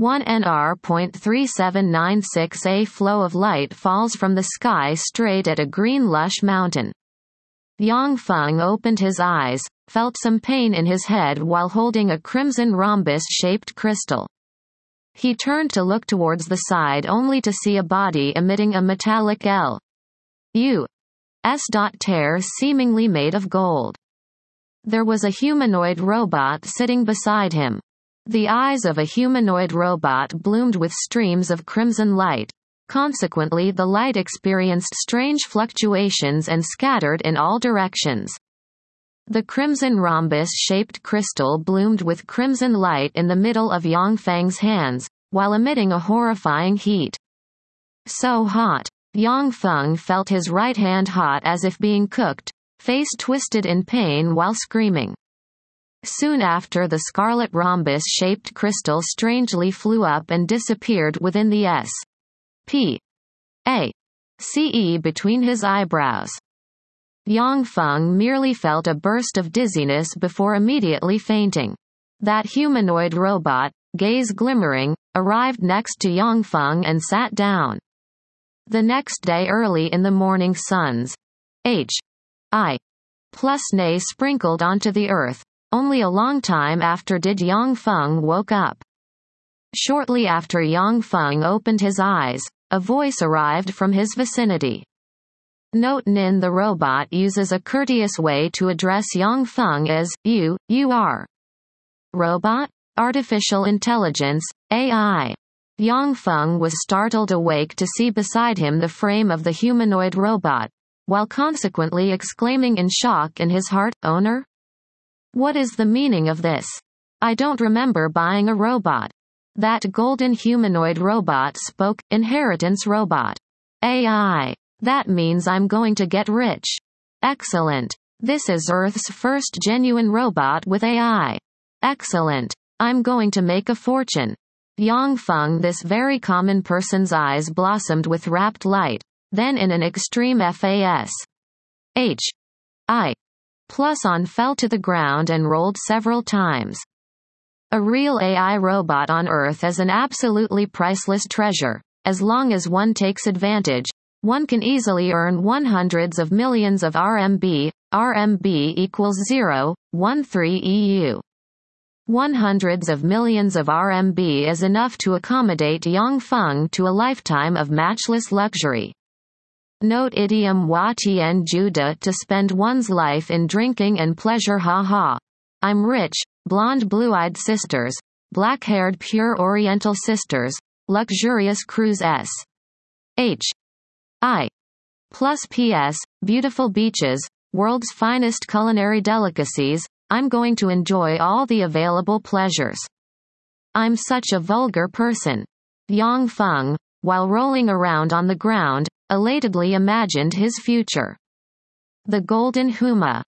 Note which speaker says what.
Speaker 1: 1 NR.3796 A flow of light falls from the sky straight at a green lush mountain. Yang Feng opened his eyes, felt some pain in his head while holding a crimson rhombus-shaped crystal. He turned to look towards the side only to see a body emitting a metallic L. U. S. Tear seemingly made of gold. There was a humanoid robot sitting beside him. The eyes of a humanoid robot bloomed with streams of crimson light. Consequently the light experienced strange fluctuations and scattered in all directions. The crimson rhombus-shaped crystal bloomed with crimson light in the middle of Yang Feng's hands, while emitting a horrifying heat. So hot. Yang Feng felt his right hand hot as if being cooked, face twisted in pain while screaming. Soon after the scarlet rhombus-shaped crystal strangely flew up and disappeared within the S. P. A. C. E. between his eyebrows. Yang Feng merely felt a burst of dizziness before immediately fainting. That humanoid robot, gaze glimmering, arrived next to Yang Feng and sat down. The next day early in the morning suns. H. I. Plus Nay sprinkled onto the earth, only a long time after did Yang Feng woke up. Shortly after Yang Feng opened his eyes, a voice arrived from his vicinity. Note Nin the robot uses a courteous way to address Yang Feng as, you, you are. Robot? Artificial Intelligence, AI. Yang Feng was startled awake to see beside him the frame of the humanoid robot, while consequently exclaiming in shock in his heart, owner? What is the meaning of this? I don't remember buying a robot. That golden humanoid robot spoke, inheritance robot. AI. That means I'm going to get rich. Excellent. This is Earth's first genuine robot with AI. Excellent. I'm going to make a fortune. Yang Feng this very common person's eyes blossomed with rapt light, then in an extreme FAS. H. I. Plus on fell to the ground and rolled several times. A real AI robot on Earth is an absolutely priceless treasure. As long as one takes advantage, one can easily earn one hundreds of millions of RMB, RMB equals 0, 13 EU. One hundreds of millions of RMB is enough to accommodate Yang Feng to a lifetime of matchless luxury. Note idiom wa tien juda to spend one's life in drinking and pleasure ha ha. I'm rich, blonde blue-eyed sisters, black-haired pure oriental sisters, luxurious cruise s. H. I. Plus PS, beautiful beaches, world's finest culinary delicacies, I'm going to enjoy all the available pleasures. I'm such a vulgar person. Yang Feng, while rolling around on the ground, elatedly imagined his future. The Golden Huma.